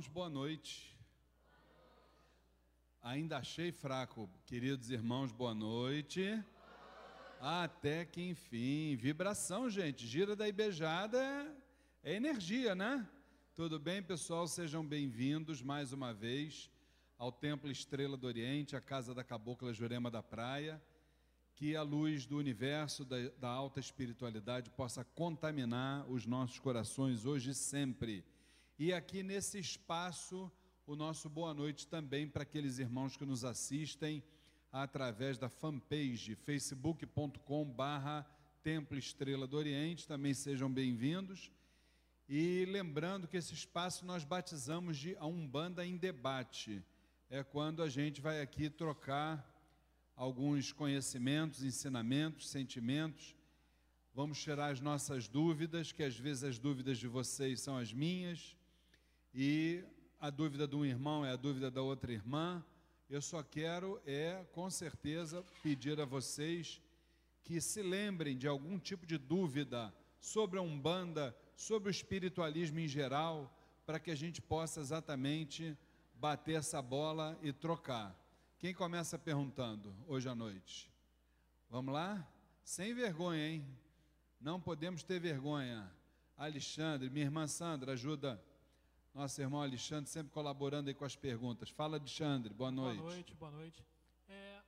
irmãos, boa noite. Ainda achei fraco, queridos irmãos, boa noite. Até que enfim, vibração, gente. Gira da beijada é energia, né? Tudo bem, pessoal? Sejam bem-vindos mais uma vez ao Templo Estrela do Oriente, a casa da Cabocla Jurema da Praia. Que a luz do universo, da, da alta espiritualidade, possa contaminar os nossos corações hoje e sempre. E aqui nesse espaço, o nosso boa noite também para aqueles irmãos que nos assistem através da fanpage facebook.com barra Templo Estrela do Oriente, também sejam bem-vindos. E lembrando que esse espaço nós batizamos de a Umbanda em Debate. É quando a gente vai aqui trocar alguns conhecimentos, ensinamentos, sentimentos. Vamos tirar as nossas dúvidas, que às vezes as dúvidas de vocês são as minhas, e a dúvida de um irmão é a dúvida da outra irmã. Eu só quero é, com certeza, pedir a vocês que se lembrem de algum tipo de dúvida sobre a Umbanda, sobre o espiritualismo em geral, para que a gente possa exatamente bater essa bola e trocar. Quem começa perguntando hoje à noite? Vamos lá? Sem vergonha, hein? Não podemos ter vergonha. Alexandre, minha irmã Sandra, ajuda nosso irmão Alexandre sempre colaborando aí com as perguntas. Fala, Alexandre, boa noite. Boa noite, boa noite. É,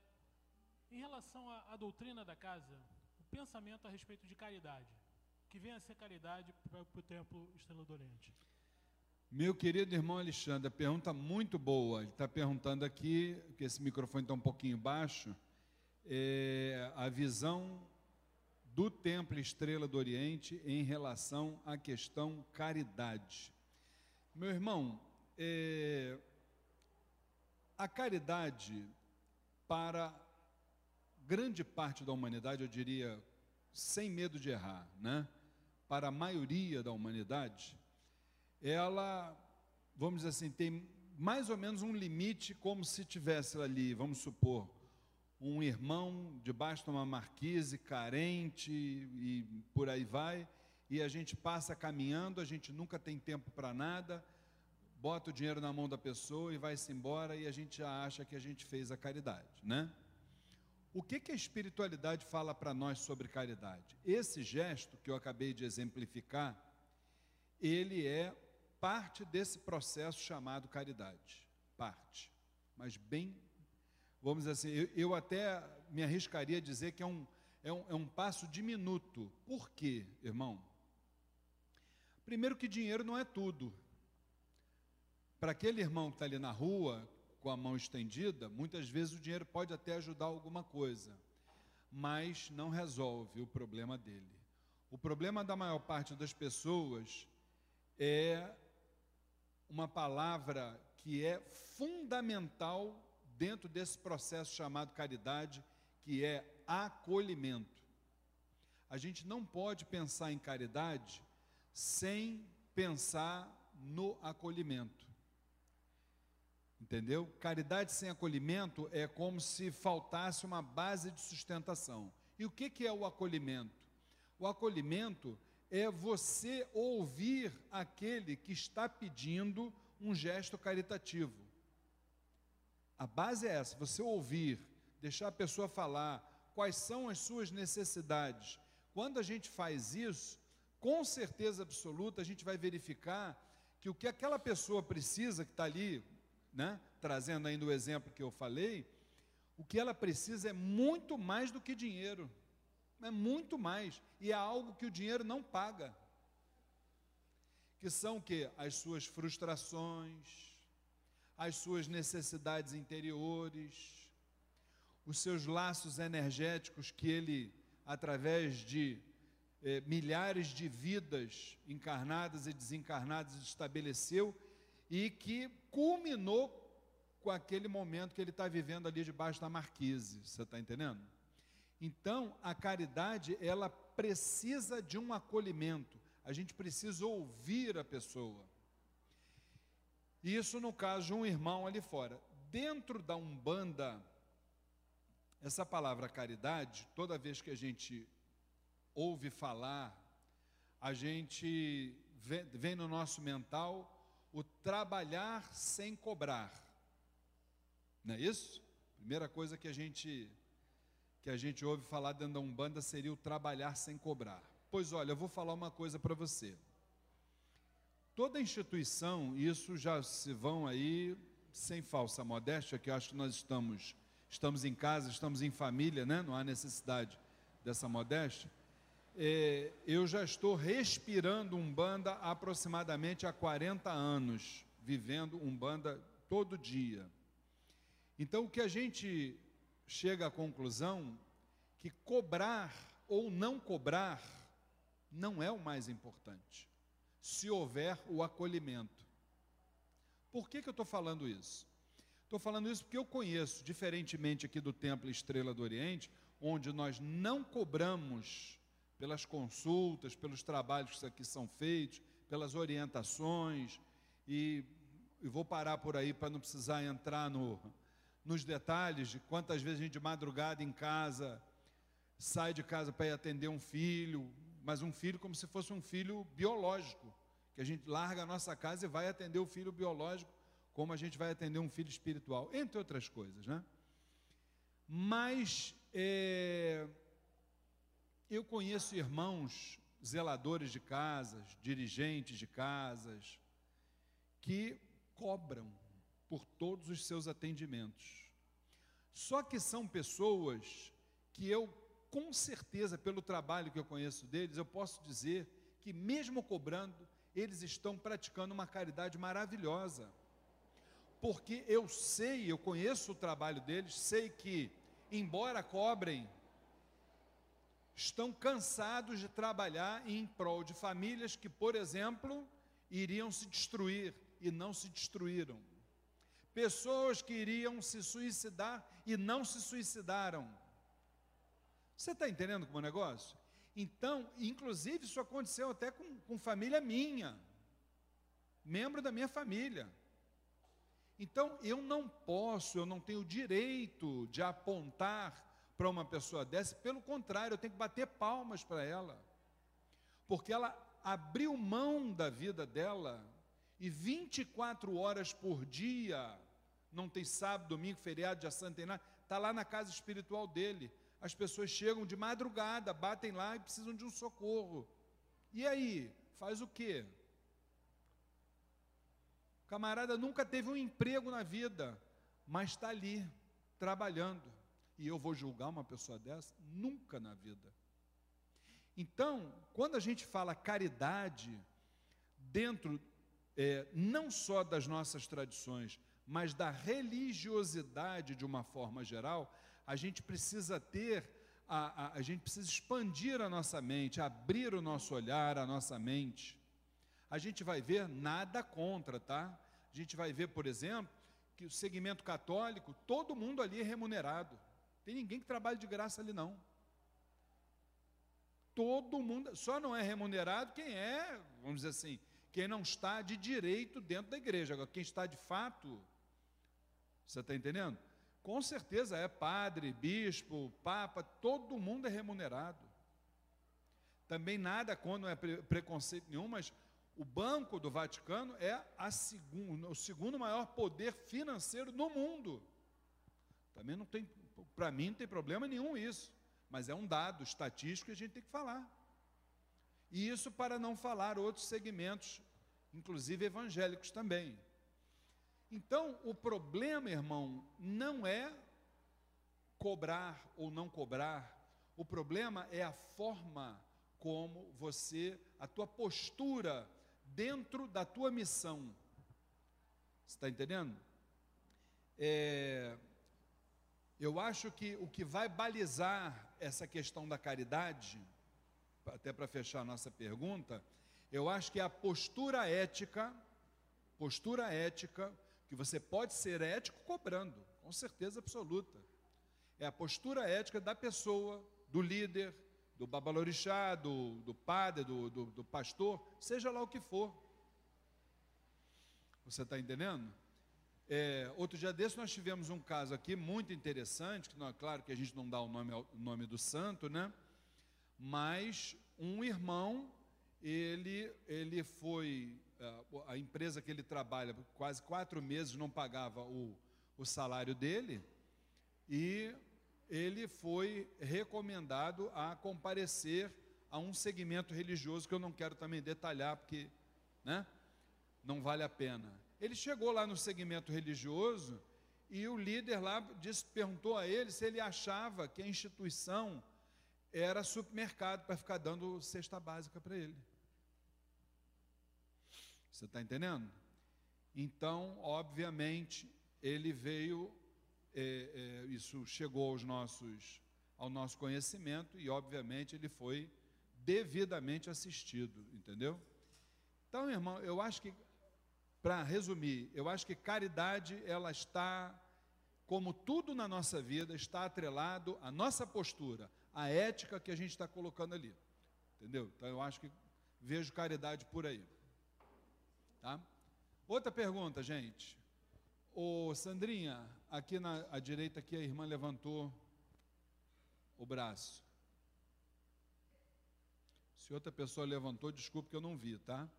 em relação à, à, doutrina da casa, o pensamento a respeito de caridade, que vem a ser caridade para o templo Estrela do Oriente. Meu querido irmão Alexandre, a pergunta muito boa. Ele está perguntando aqui, que esse microfone está um pouquinho baixo, é, a visão do Templo Estrela do Oriente em relação à questão caridade. Meu irmão, é, a caridade para grande parte da humanidade, eu diria, sem medo de errar, né? Para a maioria da humanidade, ela, vamos dizer assim, tem mais ou menos um limite, como se tivesse ali, vamos supor, um irmão debaixo de uma marquise, carente e por aí vai, e a gente passa caminhando, a gente nunca tem tempo para nada, bota o dinheiro na mão da pessoa e vai-se embora e a gente já acha que a gente fez a caridade, né? O que, que a espiritualidade fala para nós sobre caridade? Esse gesto que eu acabei de exemplificar, ele é parte desse processo chamado caridade. Parte. Mas bem, vamos dizer assim, eu, eu até me arriscaria a dizer que é um, é um, é um passo diminuto. Por quê, irmão? Primeiro que dinheiro não é tudo. Para aquele irmão que está ali na rua, com a mão estendida, muitas vezes o dinheiro pode até ajudar alguma coisa, mas não resolve o problema dele. O problema da maior parte das pessoas é uma palavra que é fundamental dentro desse processo chamado caridade, que é acolhimento. A gente não pode pensar em caridade sem pensar no acolhimento. Entendeu? Caridade sem acolhimento é como se faltasse uma base de sustentação. E o que, é o acolhimento? O acolhimento é você ouvir aquele que está pedindo um gesto caritativo. A base é essa: você ouvir, deixar a pessoa falar quais são as suas necessidades. Quando a gente faz isso, com certeza absoluta, a gente vai verificar que o que aquela pessoa precisa, que está ali, né, trazendo ainda o exemplo que eu falei, o que ela precisa é muito mais do que dinheiro. É muito mais. E é algo que o dinheiro não paga. Que são o quê? As suas frustrações, as suas necessidades interiores, os seus laços energéticos que ele, através de eh, milhares de vidas encarnadas e desencarnadas, estabeleceu e que culminou com aquele momento que ele está vivendo ali debaixo da marquise. Você está entendendo? Então, a caridade, ela precisa de um acolhimento. A gente precisa ouvir a pessoa. Isso no caso de um irmão ali fora. Dentro da Umbanda, essa palavra caridade, toda vez que a gente ouve falar, a gente vem, vem no nosso mental o trabalhar sem cobrar. Não é isso? Primeira coisa que a gente que a gente ouve falar dentro da Umbanda seria o trabalhar sem cobrar. Pois olha, eu vou falar uma coisa para você. Toda instituição, isso já se vão aí sem falsa modéstia, que eu acho que nós estamos estamos em casa, estamos em família, né? Não há necessidade dessa modéstia. É, eu já estou respirando Umbanda aproximadamente há 40 anos, vivendo Umbanda todo dia. Então, o que a gente chega à conclusão que cobrar ou não cobrar não é o mais importante, se houver o acolhimento. Por que, que eu estou falando isso? Estou falando isso porque eu conheço, diferentemente aqui do Templo Estrela do Oriente, onde nós não cobramos pelas consultas, pelos trabalhos que aqui são feitos, pelas orientações, e, e vou parar por aí para não precisar entrar no, nos detalhes de quantas vezes a gente de madrugada em casa sai de casa para ir atender um filho, mas um filho como se fosse um filho biológico, que a gente larga a nossa casa e vai atender o filho biológico, como a gente vai atender um filho espiritual, entre outras coisas, né? Mas é, eu conheço irmãos zeladores de casas, dirigentes de casas, que cobram por todos os seus atendimentos. Só que são pessoas que eu, com certeza, pelo trabalho que eu conheço deles, eu posso dizer que, mesmo cobrando, eles estão praticando uma caridade maravilhosa. Porque eu sei, eu conheço o trabalho deles, sei que, embora cobrem, estão cansados de trabalhar em prol de famílias que, por exemplo, iriam se destruir e não se destruíram pessoas que iriam se suicidar e não se suicidaram. Você está entendendo como é o negócio? Então, inclusive, isso aconteceu até com, com família minha, membro da minha família. Então, eu não posso, eu não tenho direito de apontar para uma pessoa dessa, pelo contrário, eu tenho que bater palmas para ela, porque ela abriu mão da vida dela e 24 horas por dia não tem sábado, domingo, feriado, dia santo, tem nada, está lá na casa espiritual dele. As pessoas chegam de madrugada, batem lá e precisam de um socorro. E aí, faz o quê? O camarada nunca teve um emprego na vida, mas está ali, trabalhando. E eu vou julgar uma pessoa dessa? Nunca na vida. Então, quando a gente fala caridade, dentro é, não só das nossas tradições, mas da religiosidade de uma forma geral, a gente precisa ter, a, a, a, gente precisa expandir a nossa mente, abrir o nosso olhar, a nossa mente. A gente vai ver nada contra, tá? A gente vai ver, por exemplo, que o segmento católico, todo mundo ali é remunerado. Tem ninguém que trabalhe de graça ali, não. Todo mundo, só não é remunerado quem é, vamos dizer assim, quem não está de direito dentro da igreja. Agora, quem está de fato você está entendendo? Com certeza é padre, bispo, papa, todo mundo é remunerado. Também nada quando não é preconceito nenhum, mas o Banco do Vaticano é segundo, o segundo maior poder financeiro no mundo. Também não tem, para mim não tem problema nenhum isso, mas é um dado estatístico que a gente tem que falar. E isso para não falar outros segmentos, inclusive evangélicos também. Então, o problema, irmão, não é cobrar ou não cobrar. O problema é a forma como você, a tua postura dentro da tua missão. Você está entendendo? É, eu acho que o que vai balizar essa questão da caridade, até para fechar a nossa pergunta, eu acho que é a postura ética, postura ética, que você pode ser ético cobrando, com certeza absoluta. É a postura ética da pessoa, do líder, do babalorixá, do, do padre, do, do, do pastor, seja lá o que for. Você está entendendo? É, outro dia desse nós tivemos um caso aqui muito interessante, que não é claro que a gente não dá o nome, o nome do santo, né? Mas um irmão, ele, ele foi a empresa que ele trabalha, quase quatro meses não pagava o, o salário dele, e ele foi recomendado a comparecer a um segmento religioso que eu não quero também detalhar, porque né, não vale a pena. Ele chegou lá no segmento religioso e o líder lá disse, perguntou a ele se ele achava que a instituição era supermercado para ficar dando cesta básica para ele. Você está entendendo? Então, obviamente, ele veio, é, é, isso chegou aos nossos, ao nosso conhecimento e, obviamente, ele foi devidamente assistido, entendeu? Então, irmão, eu acho que, para resumir, eu acho que caridade, ela está, como tudo na nossa vida, está atrelado à nossa postura, à ética que a gente está colocando ali, entendeu? Então, eu acho que vejo caridade por aí. Tá? Outra pergunta, gente. Ô Sandrinha, aqui na à direita aqui a irmã levantou o braço. Se outra pessoa levantou, desculpe que eu não vi, tá?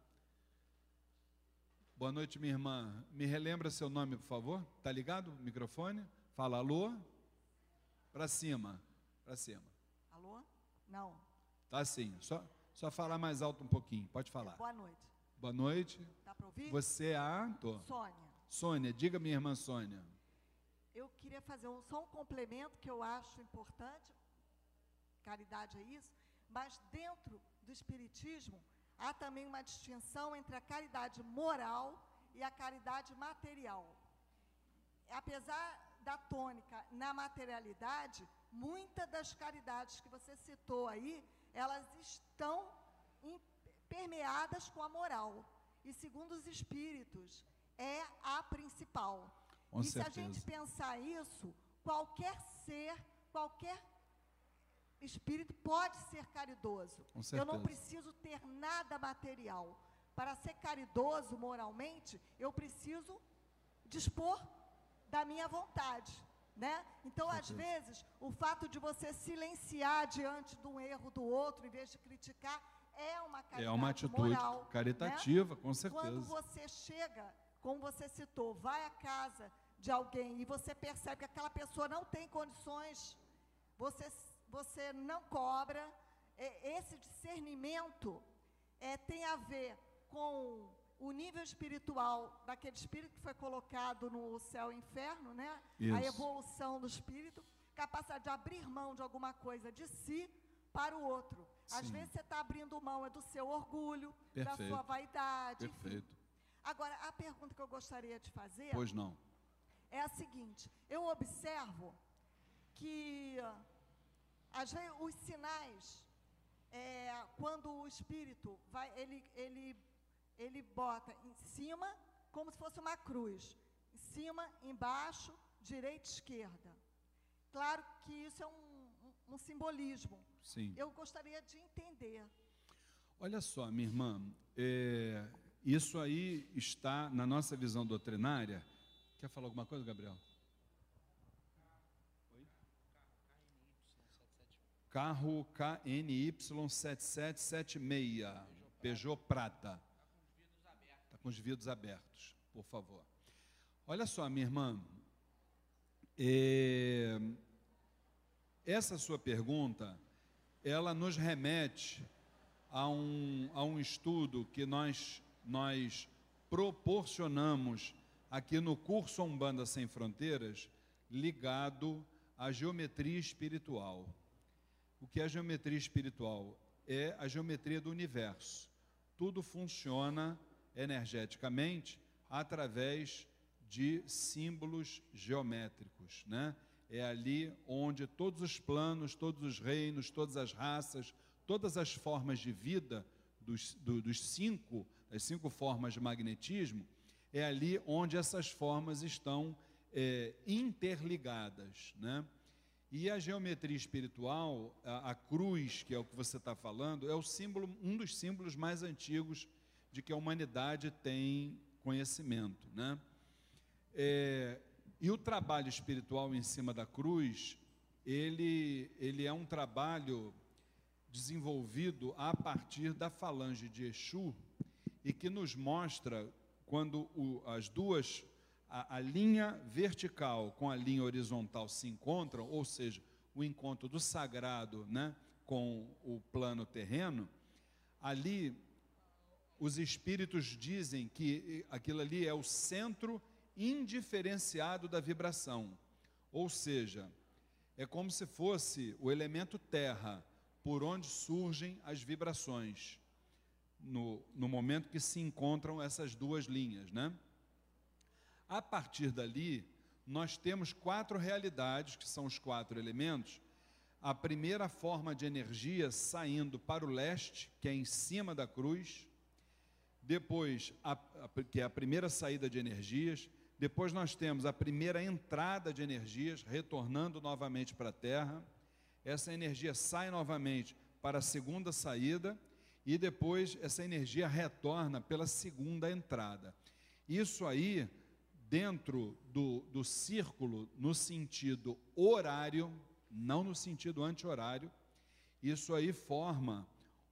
Boa noite, minha irmã. Me relembra seu nome, por favor? Tá ligado o microfone? Fala alô. Para cima. Para cima. Alô? Não. Tá sim. Só só falar mais alto um pouquinho. Pode falar. Boa noite. Boa noite. Dá para ouvir? Você é a Tô. Sônia. Sônia, diga minha irmã Sônia. Eu queria fazer um, só um complemento que eu acho importante. Caridade é isso, mas dentro do espiritismo há também uma distinção entre a caridade moral e a caridade material. Apesar da tônica na materialidade, muitas das caridades que você citou aí, elas estão permeadas com a moral. E segundo os espíritos, é a principal. Com e certeza. se a gente pensar isso, qualquer ser, qualquer espírito pode ser caridoso. Com Eu não preciso ter nada material. Para ser caridoso moralmente, eu preciso dispor da minha vontade. Né? Então, às vezes, o fato de você silenciar diante de um erro do outro, em vez de criticar, é uma caridade É uma atitude moral, né? caritativa, com Quando certeza. você chega, como você citou, vai à casa de alguém e você percebe que aquela pessoa não tem condições, você, você não cobra. É, Esse discernimento é, tem a ver com o nível espiritual daquele espírito que foi colocado no céu e inferno, né? A Isso. evolução do espírito, capacidade de abrir mão de alguma coisa de si para o outro. Às Sim. vezes você está abrindo mão é do seu orgulho, da Perfeito. sua vaidade. enfim. Perfeito. Agora, a pergunta que eu gostaria de fazer Pois não. é a seguinte: eu observo que vezes, os sinais, é, quando o espírito vai, ele, ele, ele bota em cima, como se fosse uma cruz, em cima, embaixo, direita, esquerda. Claro que isso é um, um- um simbolismo. Sim. Eu gostaria de entender. Olha só, minha irmã, é, isso aí está na nossa visão doutrinária. Quer falar alguma coisa, Gabriel? Oi? Carro KNY7776, Peugeot Prata. Está com os vidros abertos, por favor. Olha só, minha irmã, é, essa sua pergunta, ela nos remete a um, a um estudo que nós, nós proporcionamos aqui no curso Umbanda Sem Fronteiras, ligado à geometria espiritual. O que é a geometria espiritual? É a geometria do universo. Tudo funciona energeticamente através de símbolos geométricos, né? É ali onde todos os planos, todos os reinos, todas as raças, todas as formas de vida dos, do- dos cinco, das cinco formas de magnetismo, é ali onde essas formas estão é, interligadas, né? E a geometria espiritual, a, a cruz, que é o que você está falando, é o símbolo, um dos símbolos mais antigos de que a humanidade tem conhecimento, né? É, e o trabalho espiritual em cima da cruz, ele, ele é um trabalho desenvolvido a partir da falange de Exu, e que nos mostra quando o, as duas, a, a linha vertical com a linha horizontal se encontram, ou seja, o encontro do sagrado né, com o plano terreno, ali os espíritos dizem que aquilo ali é o centro indiferenciado da vibração. Ou seja, é como se fosse o elemento terra por onde surgem as vibrações, no, no momento que se encontram essas duas linhas, né? A partir dali, nós temos quatro realidades, que são os quatro elementos. A primeira forma de energia saindo para o leste, que é em cima da cruz. Depois, a, a, que é a primeira saída de energias. Depois nós temos a primeira entrada de energias, retornando novamente para a Terra. Essa energia sai novamente para a segunda saída e depois essa energia retorna pela segunda entrada. Isso aí, dentro do, do círculo, no sentido horário, não no sentido anti-horário, isso aí forma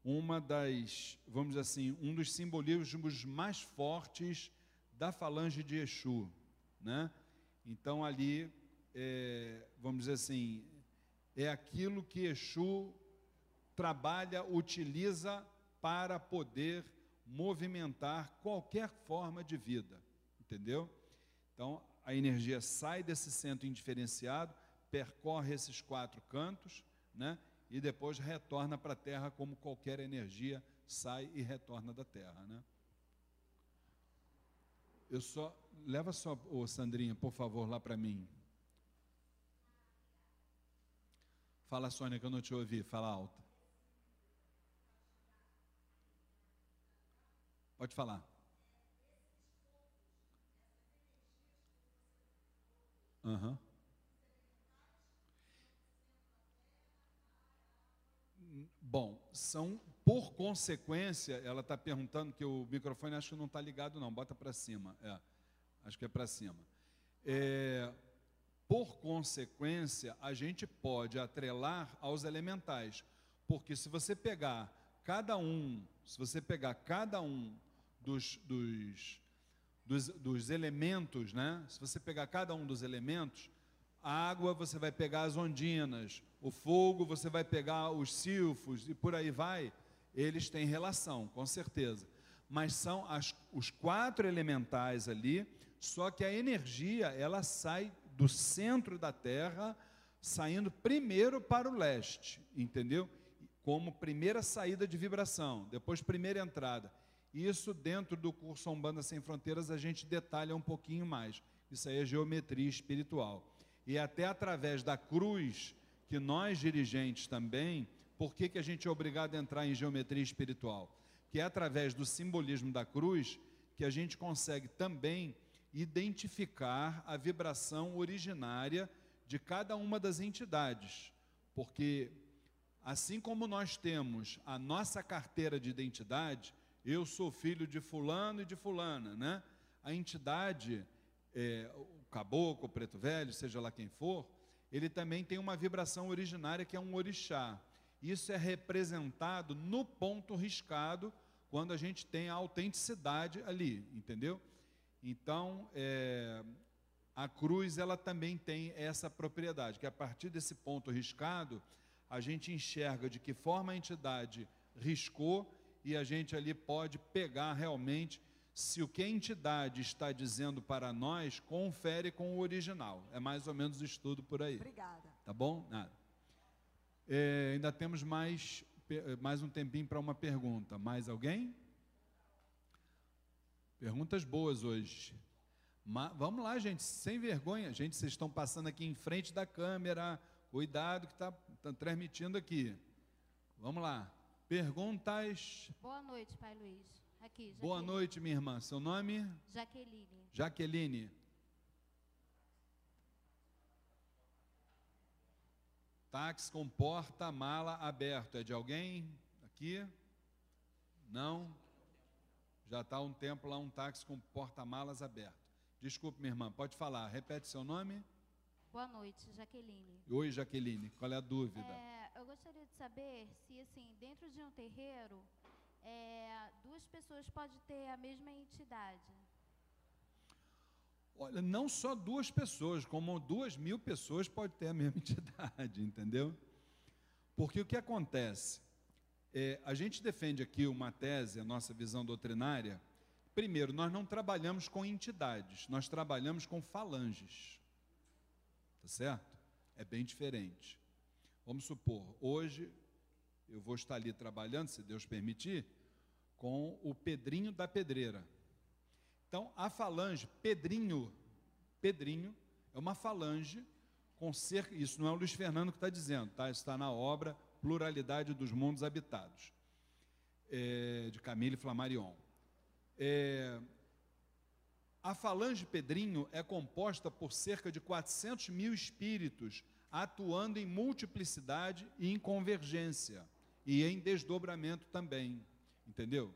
uma das, vamos assim, um dos simbolismos mais fortes da falange de Exu, né? Então ali, é, vamos dizer assim, é aquilo que Exu trabalha, utiliza para poder movimentar qualquer forma de vida, entendeu? Então, a energia sai desse centro indiferenciado, percorre esses quatro cantos, né? E depois retorna para a Terra como qualquer energia sai e retorna da Terra, né? Eu só. Leva só, Sandrinha, por favor, lá para mim. Fala, Sônia, que eu não te ouvi. Fala alto. Pode falar. Uhum. Bom, são por consequência, ela está perguntando que o microfone acho que não está ligado, não. Bota para cima. É, acho que é para cima. É, por consequência, a gente pode atrelar aos elementais. Porque se você pegar cada um, se você pegar cada um dos, dos, dos, dos elementos, né? se você pegar cada um dos elementos, a água você vai pegar as ondinas, o fogo você vai pegar os silfos e por aí vai eles têm relação, com certeza. Mas são as, os quatro elementais ali, só que a energia ela sai do centro da Terra, saindo primeiro para o leste, entendeu? Como primeira saída de vibração, depois primeira entrada. Isso dentro do curso Umbanda Sem Fronteiras a gente detalha um pouquinho mais. Isso aí é geometria espiritual. E até através da cruz, que nós dirigentes também por que, que a gente é obrigado a entrar em geometria espiritual? Que é através do simbolismo da cruz que a gente consegue também identificar a vibração originária de cada uma das entidades. Porque, assim como nós temos a nossa carteira de identidade, eu sou filho de fulano e de fulana, né? A entidade, é, o caboclo, o preto velho, seja lá quem for, ele também tem uma vibração originária que é um orixá. Isso é representado no ponto riscado, quando a gente tem a autenticidade ali, entendeu? Então, é, a cruz ela também tem essa propriedade, que a partir desse ponto riscado, a gente enxerga de que forma a entidade riscou e a gente ali pode pegar realmente se o que a entidade está dizendo para nós confere com o original. É mais ou menos o estudo por aí. Obrigada. Tá bom? Nada. É, ainda temos mais, mais um tempinho para uma pergunta. Mais alguém? Perguntas boas hoje. vamos lá, gente, sem vergonha. Gente, vocês estão passando aqui em frente da câmera. Cuidado que está tá transmitindo aqui. Vamos lá. Perguntas. Boa noite, Pai Luiz. Aqui, Jaqueline. Boa noite, minha irmã. Seu nome? Jaqueline. Jaqueline. Táxi com porta-mala aberto. É de alguém aqui? Não? Já está há um tempo lá um táxi com porta-malas aberto. Desculpe, minha irmã, pode falar. Repete seu nome. Boa noite, Jaqueline. Oi, Jaqueline. Qual é a dúvida? É, eu gostaria de saber se, assim, dentro de um terreiro, É, duas pessoas podem ter a mesma entidade. Olha, não só duas pessoas, como duas mil pessoas pode ter a mesma entidade, entendeu? Porque o que acontece? É, a gente defende aqui uma tese, a nossa visão doutrinária. Primeiro, nós não trabalhamos com entidades, nós trabalhamos com falanges. Tá certo? É bem diferente. Vamos supor, hoje eu vou estar ali trabalhando, se Deus permitir, com o Pedrinho da Pedreira. Então, a falange, Pedrinho, Pedrinho, é uma falange com cerca, isso não é o Luiz Fernando que está dizendo, tá? está na obra Pluralidade dos Mundos Habitados, é, de Camille Flammarion. É, a falange Pedrinho é composta por cerca de 400 mil espíritos atuando em multiplicidade e em convergência, e em desdobramento também, entendeu?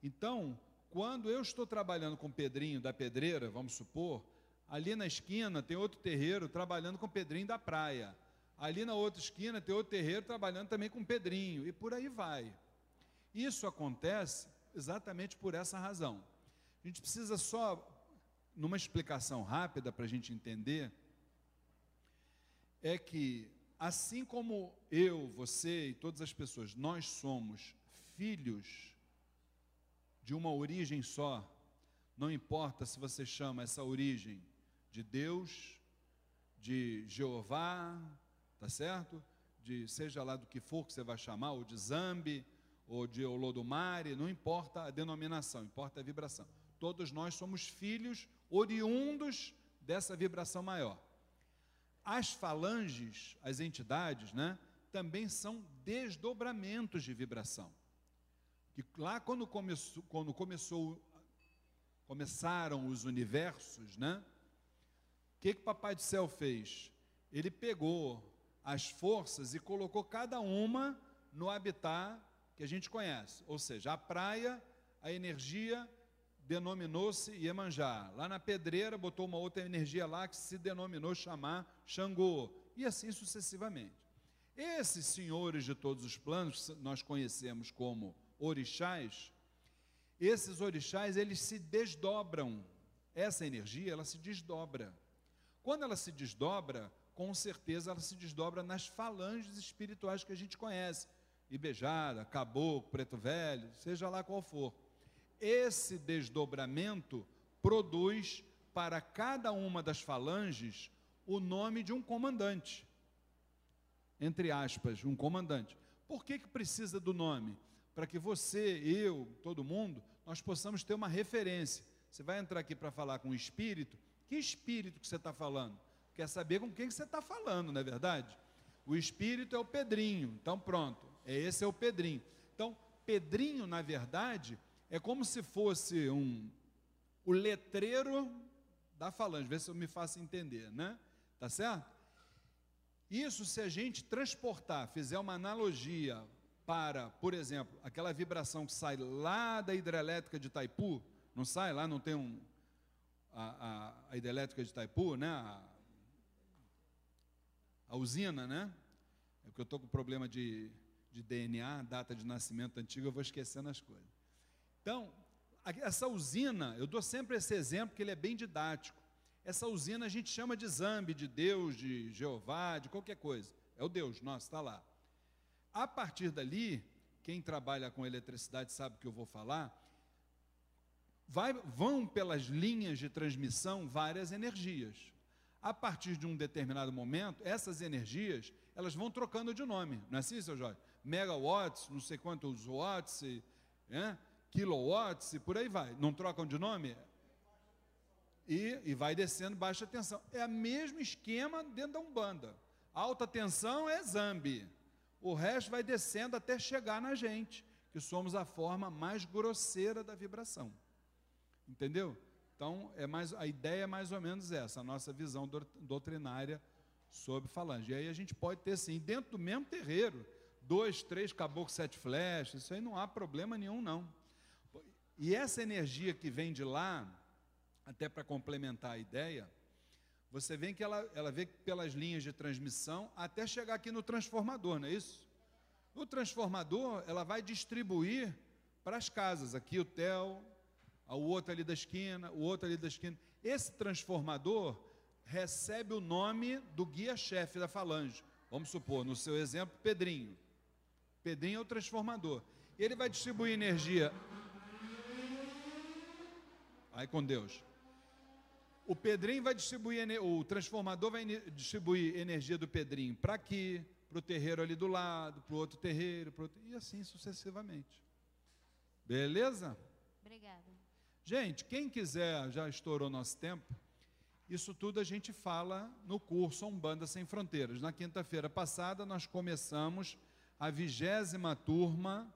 Então, quando eu estou trabalhando com Pedrinho da Pedreira, vamos supor, ali na esquina tem outro terreiro trabalhando com Pedrinho da Praia. Ali na outra esquina tem outro terreiro trabalhando também com Pedrinho, e por aí vai. Isso acontece exatamente por essa razão. A gente precisa só, numa explicação rápida para a gente entender, é que assim como eu, você e todas as pessoas, nós somos filhos de uma origem só, não importa se você chama essa origem de Deus, de Jeová, tá certo? De seja lá do que for que você vai chamar, ou de Zambi, ou de Olodumare, não importa a denominação, importa a vibração. Todos nós somos filhos oriundos dessa vibração maior. As falanges, as entidades, né, também são desdobramentos de vibração que lá quando começou, quando começou começaram os universos, né? O que que Papai do Céu fez? Ele pegou as forças e colocou cada uma no habitat que a gente conhece, ou seja, a praia, a energia denominou-se Iemanjá. Lá na pedreira botou uma outra energia lá que se denominou chamar Xangô, e assim sucessivamente. Esses senhores de todos os planos, nós conhecemos como orixás, esses orixás, eles se desdobram. Essa energia, ela se desdobra. Quando ela se desdobra, com certeza ela se desdobra nas falanges espirituais que a gente conhece. Ibejara, Caboclo, Preto Velho, seja lá qual for. Esse desdobramento produz para cada uma das falanges o nome de um comandante. Entre aspas, um comandante. Por que, que precisa do nome? para que você, eu, todo mundo, nós possamos ter uma referência. Você vai entrar aqui para falar com o espírito, que espírito que você está falando? Quer saber com quem que você está falando, não é verdade? O espírito é o Pedrinho, então pronto, esse é o Pedrinho. Então, Pedrinho, na verdade, é como se fosse um o letreiro da falange, vê se eu me faço entender, né? Tá certo? Isso se a gente transportar, fizer uma analogia para, por exemplo, aquela vibração que sai lá da hidrelétrica de Itaipu, não sai lá, não tem um. A, a, a hidrelétrica de Itaipu, né? A, a usina, né? É porque eu estou com problema de, de DNA, data de nascimento antigo, eu vou esquecendo as coisas. Então, essa usina, eu dou sempre esse exemplo, que ele é bem didático. Essa usina a gente chama de Zambi, de Deus, de Jeová, de qualquer coisa. É o Deus nosso, está lá. A partir dali, quem trabalha com eletricidade sabe o que eu vou falar, vai, vão pelas linhas de transmissão várias energias. A partir de um determinado momento, essas energias, elas vão trocando de nome, não é assim, seu Jorge? Megawatts, não sei quantos watts, é? Kilowatts, e por aí vai. Não trocam de nome? E, e vai descendo baixa tensão. É o mesmo esquema dentro da Umbanda. Alta tensão é Zambi o resto vai descendo até chegar na gente, que somos a forma mais grosseira da vibração. Entendeu? Então, é mais, a ideia é mais ou menos essa, a nossa visão doutrinária sobre falange. E aí a gente pode ter, sim, dentro do mesmo terreiro, dois, três caboclos, sete flechas, isso aí não há problema nenhum, não. E essa energia que vem de lá, até para complementar a ideia, você vê que ela, ela vê pelas linhas de transmissão até chegar aqui no transformador, não é isso? No transformador, ela vai distribuir para as casas. Aqui o Theo, o outro ali da esquina, o outro ali da esquina. Esse transformador recebe o nome do guia-chefe da falange. Vamos supor, no seu exemplo, Pedrinho. Pedrinho é o transformador. Ele vai distribuir energia. Aí com Deus. O Pedrinho vai distribuir, o transformador vai distribuir energia do Pedrinho para aqui, para o terreiro ali do lado, para o outro terreiro, outro, e assim sucessivamente. Beleza? Obrigada. Gente, quem quiser, já estourou nosso tempo, isso tudo a gente fala no curso Umbanda Sem Fronteiras. Na quinta-feira passada, nós começamos a vigésima turma,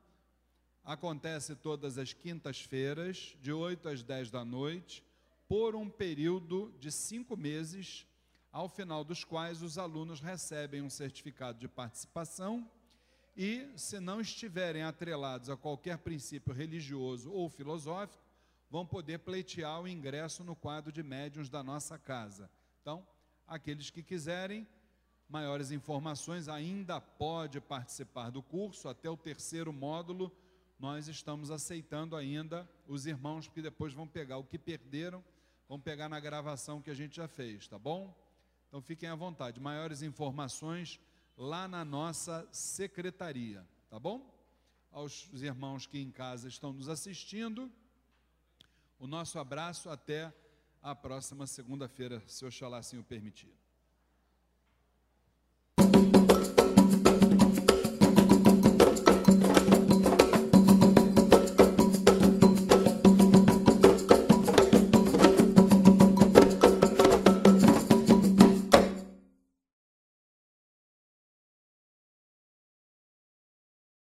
acontece todas as quintas-feiras, de 8 às 10 da noite por um período de cinco meses, ao final dos quais os alunos recebem um certificado de participação e, se não estiverem atrelados a qualquer princípio religioso ou filosófico, vão poder pleitear o ingresso no quadro de médiuns da nossa casa. Então, aqueles que quiserem maiores informações ainda pode participar do curso até o terceiro módulo. Nós estamos aceitando ainda os irmãos que depois vão pegar o que perderam Vamos pegar na gravação que a gente já fez, tá bom? Então fiquem à vontade. Maiores informações lá na nossa secretaria, tá bom? Aos irmãos que em casa estão nos assistindo, o nosso abraço até a próxima segunda-feira, se Oxalá assim o permitir.